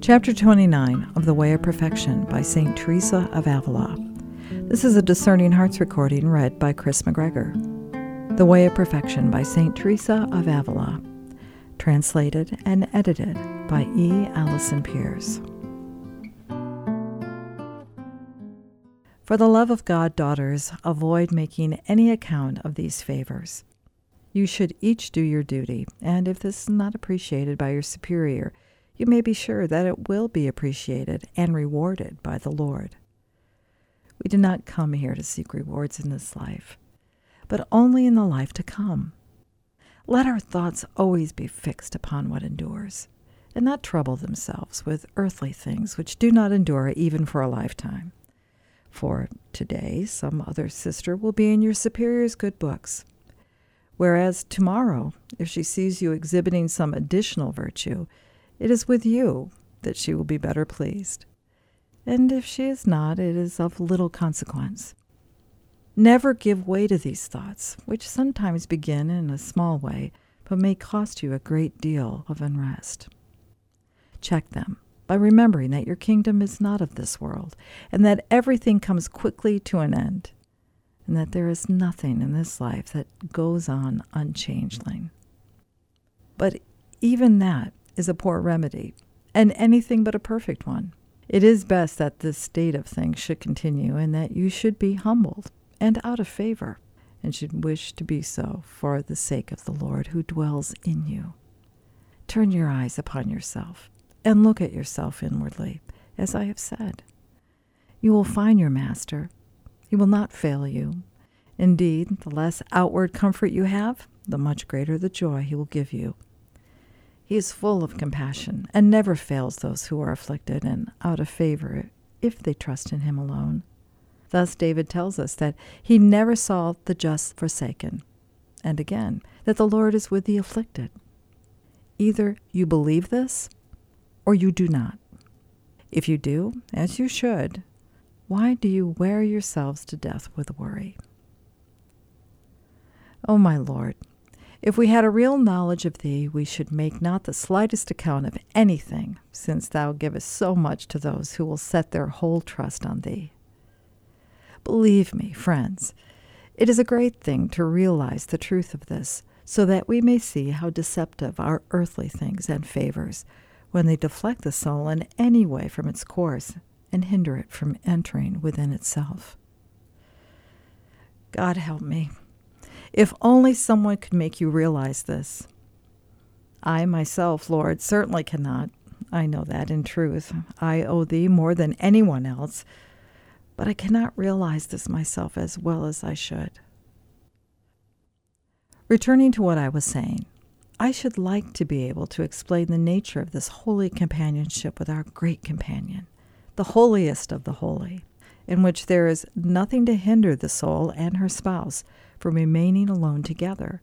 Chapter 29 of The Way of Perfection by St. Teresa of Avila. This is a Discerning Hearts recording read by Chris McGregor. The Way of Perfection by St. Teresa of Avila. Translated and edited by E. Allison Peers. For the love of God, daughters, avoid making any account of these favors. You should each do your duty, and if this is not appreciated by your superior, you may be sure that it will be appreciated and rewarded by the Lord. We did not come here to seek rewards in this life, but only in the life to come. Let our thoughts always be fixed upon what endures, and not trouble themselves with earthly things which do not endure even for a lifetime. For today, some other sister will be in your superior's good books. Whereas tomorrow, if she sees you exhibiting some additional virtue, it is with you that she will be better pleased. And if she is not, it is of little consequence. Never give way to these thoughts, which sometimes begin in a small way, but may cost you a great deal of unrest. Check them by remembering that your kingdom is not of this world, and that everything comes quickly to an end, and that there is nothing in this life that goes on unchangeling. But even that is a poor remedy, and anything but a perfect one. It is best that this state of things should continue, and that you should be humbled and out of favor, and should wish to be so for the sake of the Lord who dwells in you. Turn your eyes upon yourself and look at yourself inwardly, as I have said. You will find your Master. He will not fail you. Indeed, the less outward comfort you have, the much greater the joy he will give you. He is full of compassion and never fails those who are afflicted and out of favor if they trust in him alone. Thus, David tells us that he never saw the just forsaken, and again, that the Lord is with the afflicted. Either you believe this or you do not. If you do, as you should, why do you wear yourselves to death with worry? O oh, my Lord, if we had a real knowledge of thee, we should make not the slightest account of anything, since thou givest so much to those who will set their whole trust on thee. Believe me, friends, it is a great thing to realize the truth of this, so that we may see how deceptive are earthly things and favors when they deflect the soul in any way from its course and hinder it from entering within itself. God help me. If only someone could make you realize this. I myself, Lord, certainly cannot. I know that in truth. I owe thee more than anyone else, but I cannot realize this myself as well as I should. Returning to what I was saying, I should like to be able to explain the nature of this holy companionship with our great companion, the holiest of the holy, in which there is nothing to hinder the soul and her spouse from remaining alone together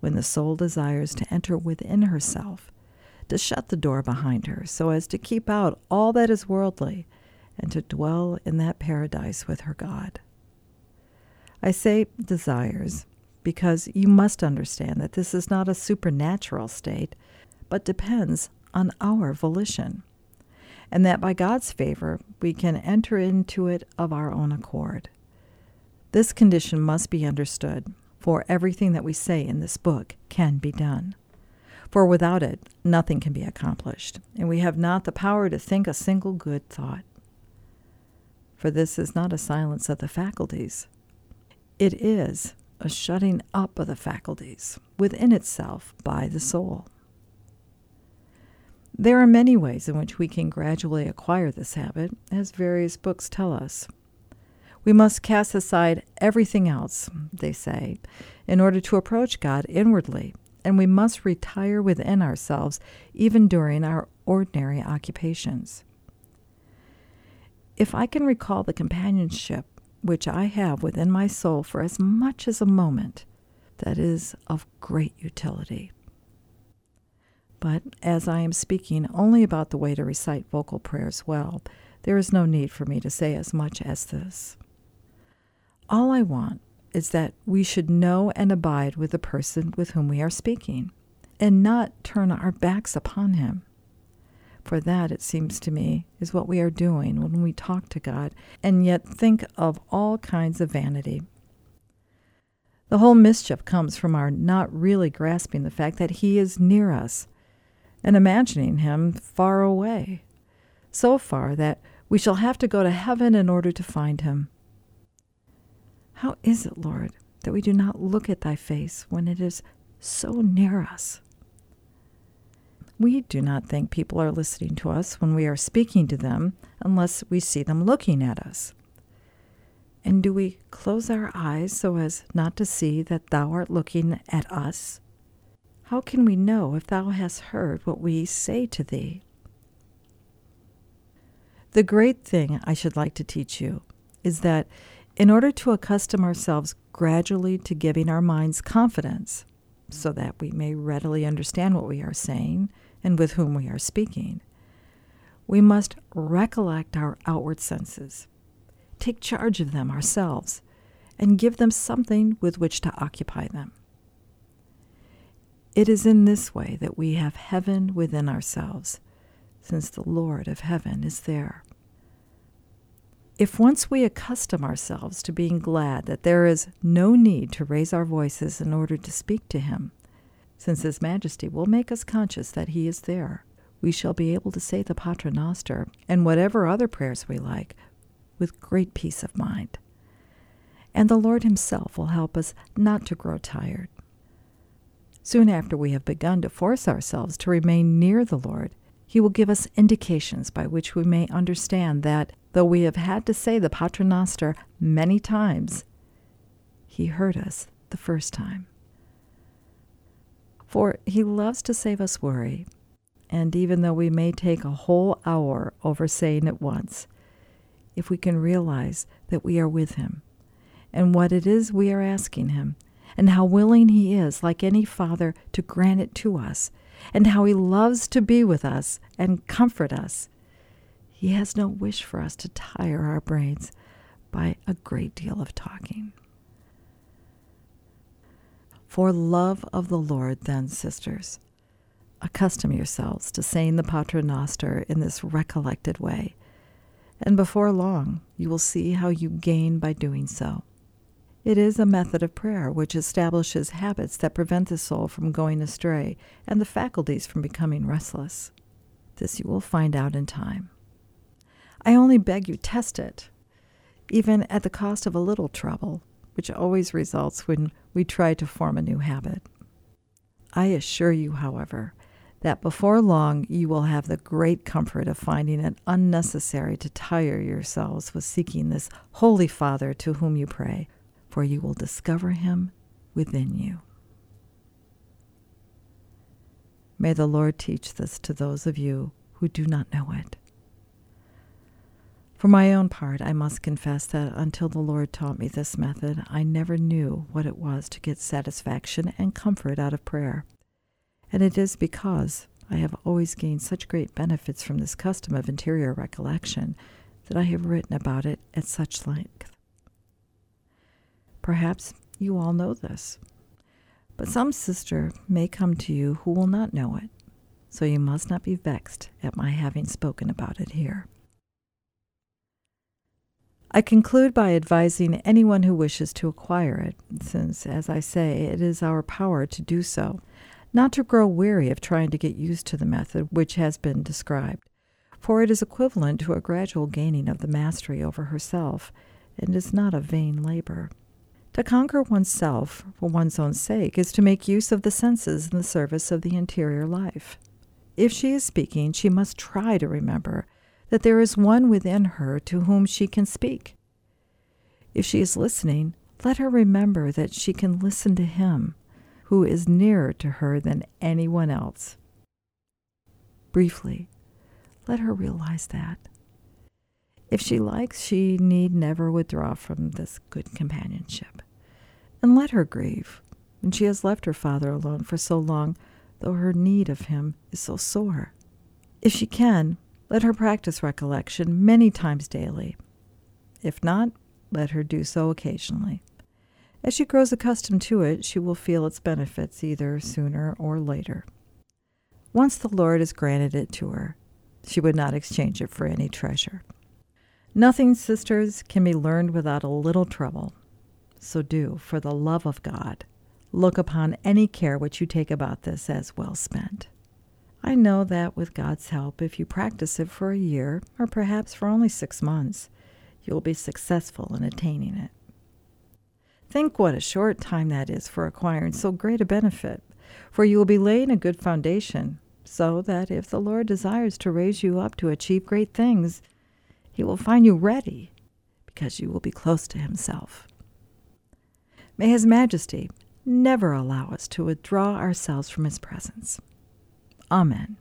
when the soul desires to enter within herself, to shut the door behind her so as to keep out all that is worldly and to dwell in that paradise with her God. I say desires because you must understand that this is not a supernatural state, but depends on our volition, and that by God's favor we can enter into it of our own accord. This condition must be understood, for everything that we say in this book can be done. For without it, nothing can be accomplished, and we have not the power to think a single good thought. For this is not a silence of the faculties, it is a shutting up of the faculties within itself by the soul. There are many ways in which we can gradually acquire this habit, as various books tell us. We must cast aside everything else, they say, in order to approach God inwardly, and we must retire within ourselves even during our ordinary occupations. If I can recall the companionship which I have within my soul for as much as a moment, that is of great utility. But as I am speaking only about the way to recite vocal prayers well, there is no need for me to say as much as this. All I want is that we should know and abide with the person with whom we are speaking, and not turn our backs upon him. For that, it seems to me, is what we are doing when we talk to God and yet think of all kinds of vanity. The whole mischief comes from our not really grasping the fact that He is near us and imagining Him far away, so far that we shall have to go to heaven in order to find Him. How is it, Lord, that we do not look at Thy face when it is so near us? We do not think people are listening to us when we are speaking to them unless we see them looking at us. And do we close our eyes so as not to see that Thou art looking at us? How can we know if Thou hast heard what we say to Thee? The great thing I should like to teach you is that in order to accustom ourselves gradually to giving our minds confidence, so that we may readily understand what we are saying and with whom we are speaking. We must recollect our outward senses, take charge of them ourselves, and give them something with which to occupy them. It is in this way that we have heaven within ourselves, since the Lord of heaven is there. If once we accustom ourselves to being glad that there is no need to raise our voices in order to speak to Him, since His Majesty will make us conscious that He is there, we shall be able to say the Paternoster and whatever other prayers we like with great peace of mind. And the Lord Himself will help us not to grow tired. Soon after we have begun to force ourselves to remain near the Lord, He will give us indications by which we may understand that, though we have had to say the Paternoster many times, He heard us the first time for he loves to save us worry. And even though we may take a whole hour over saying it once, if we can realize that we are with him and what it is we are asking him, and how willing he is, like any father, to grant it to us, and how he loves to be with us and comfort us, he has no wish for us to tire our brains by a great deal of talking. For love of the Lord, then, sisters, accustom yourselves to saying the Pater Noster in this recollected way, and before long you will see how you gain by doing so. It is a method of prayer which establishes habits that prevent the soul from going astray and the faculties from becoming restless. This you will find out in time. I only beg you test it, even at the cost of a little trouble, which always results when we try to form a new habit. I assure you, however, that before long you will have the great comfort of finding it unnecessary to tire yourselves with seeking this Holy Father to whom you pray, for you will discover him within you. May the Lord teach this to those of you who do not know it. For my own part, I must confess that until the Lord taught me this method, I never knew what it was to get satisfaction and comfort out of prayer. And it is because I have always gained such great benefits from this custom of interior recollection that I have written about it at such length. Perhaps you all know this, but some sister may come to you who will not know it, so you must not be vexed at my having spoken about it here. I conclude by advising anyone who wishes to acquire it, since, as I say, it is our power to do so, not to grow weary of trying to get used to the method which has been described, for it is equivalent to a gradual gaining of the mastery over herself, and is not a vain labor. To conquer oneself for one's own sake is to make use of the senses in the service of the interior life. If she is speaking, she must try to remember that there is one within her to whom she can speak. If she is listening, let her remember that she can listen to him who is nearer to her than anyone else. Briefly, let her realize that. If she likes, she need never withdraw from this good companionship. And let her grieve when she has left her father alone for so long, though her need of him is so sore. If she can, let her practice recollection many times daily. If not, let her do so occasionally. As she grows accustomed to it, she will feel its benefits either sooner or later. Once the Lord has granted it to her, she would not exchange it for any treasure. Nothing, sisters, can be learned without a little trouble. So do, for the love of God, look upon any care which you take about this as well spent. I know that with God's help, if you practice it for a year, or perhaps for only six months, you will be successful in attaining it. Think what a short time that is for acquiring so great a benefit, for you will be laying a good foundation, so that if the Lord desires to raise you up to achieve great things, he will find you ready, because you will be close to himself. May His Majesty never allow us to withdraw ourselves from His presence. Amen.